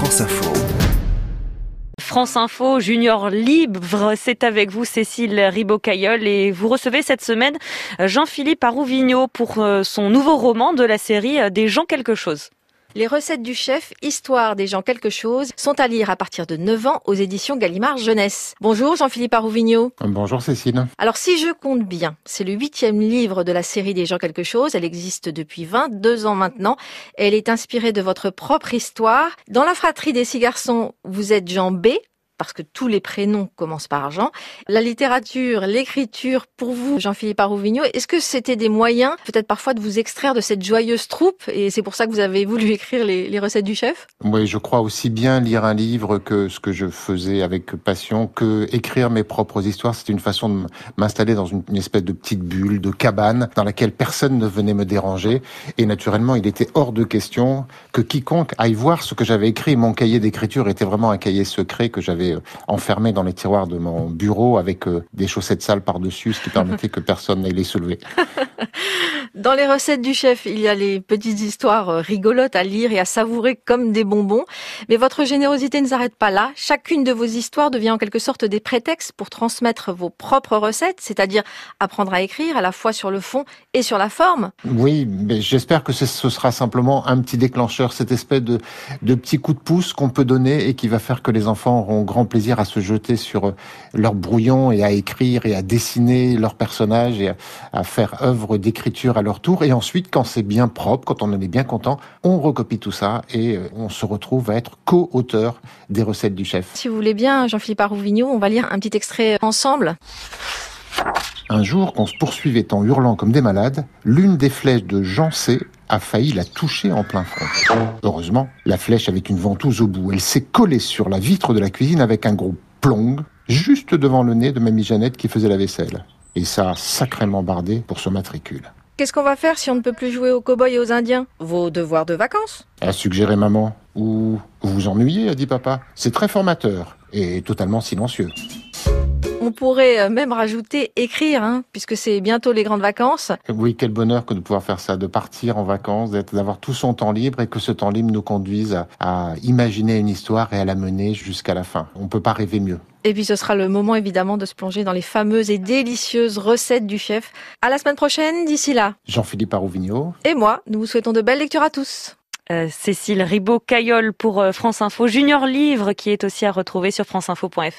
France Info. France Info Junior Libre, c'est avec vous Cécile Ribocayol et vous recevez cette semaine Jean-Philippe Arouvigno pour euh, son nouveau roman de la série euh, Des gens quelque chose. Les recettes du chef, Histoire des gens quelque chose, sont à lire à partir de 9 ans aux éditions Gallimard Jeunesse. Bonjour Jean-Philippe Arouvigno. Bonjour Cécile. Alors si je compte bien, c'est le huitième livre de la série des gens quelque chose. Elle existe depuis 22 ans maintenant. Elle est inspirée de votre propre histoire. Dans la fratrie des six garçons, vous êtes Jean B, parce que tous les prénoms commencent par Jean. La littérature, l'écriture, pour vous, Jean-Philippe Arouvigno, est-ce que c'était des moyens, peut-être parfois, de vous extraire de cette joyeuse troupe Et c'est pour ça que vous avez voulu écrire les, recettes du chef? Oui, je crois aussi bien lire un livre que ce que je faisais avec passion, que écrire mes propres histoires. C'était une façon de m'installer dans une, espèce de petite bulle, de cabane, dans laquelle personne ne venait me déranger. Et naturellement, il était hors de question que quiconque aille voir ce que j'avais écrit. Mon cahier d'écriture était vraiment un cahier secret que j'avais euh, enfermé dans les tiroirs de mon bureau avec euh, des chaussettes sales par-dessus, ce qui permettait que personne n'aille les soulever. Dans les recettes du chef, il y a les petites histoires euh, rigolotes à lire et à savourer comme des bonbons. Mais votre générosité ne s'arrête pas là. Chacune de vos histoires devient en quelque sorte des prétextes pour transmettre vos propres recettes, c'est-à-dire apprendre à écrire à la fois sur le fond et sur la forme. Oui, mais j'espère que ce sera simplement un petit déclencheur, cette espèce de, de petit coup de pouce qu'on peut donner et qui va faire que les enfants auront grand plaisir à se jeter sur euh, leur brouillon et à écrire et à dessiner leurs personnages et à faire œuvre d'écriture à leur tour. Et ensuite, quand c'est bien propre, quand on en est bien content, on recopie tout ça et euh, on se retrouve à être co-auteur des recettes du chef. Si vous voulez bien, Jean-Philippe Arouvigno, on va lire un petit extrait ensemble. Un jour, qu'on se poursuivait en hurlant comme des malades, l'une des flèches de Jean C a failli la toucher en plein front. Heureusement, la flèche avait une ventouse au bout. Elle s'est collée sur la vitre de la cuisine avec un gros plong, juste devant le nez de mamie Jeannette qui faisait la vaisselle. Et ça a sacrément bardé pour son matricule. Qu'est-ce qu'on va faire si on ne peut plus jouer aux cow-boys et aux indiens? Vos devoirs de vacances? A suggéré maman. Ou vous vous ennuyez, a dit papa. C'est très formateur et totalement silencieux. On pourrait euh, même rajouter écrire, hein, puisque c'est bientôt les grandes vacances. Oui, quel bonheur que de pouvoir faire ça, de partir en vacances, d'avoir tout son temps libre et que ce temps libre nous conduise à, à imaginer une histoire et à la mener jusqu'à la fin. On ne peut pas rêver mieux. Et puis ce sera le moment évidemment de se plonger dans les fameuses et délicieuses recettes du chef. À la semaine prochaine, d'ici là. Jean-Philippe Arouvigno. Et moi, nous vous souhaitons de belles lectures à tous. Euh, Cécile Ribaud-Caillol pour euh, France Info Junior Livre qui est aussi à retrouver sur franceinfo.fr.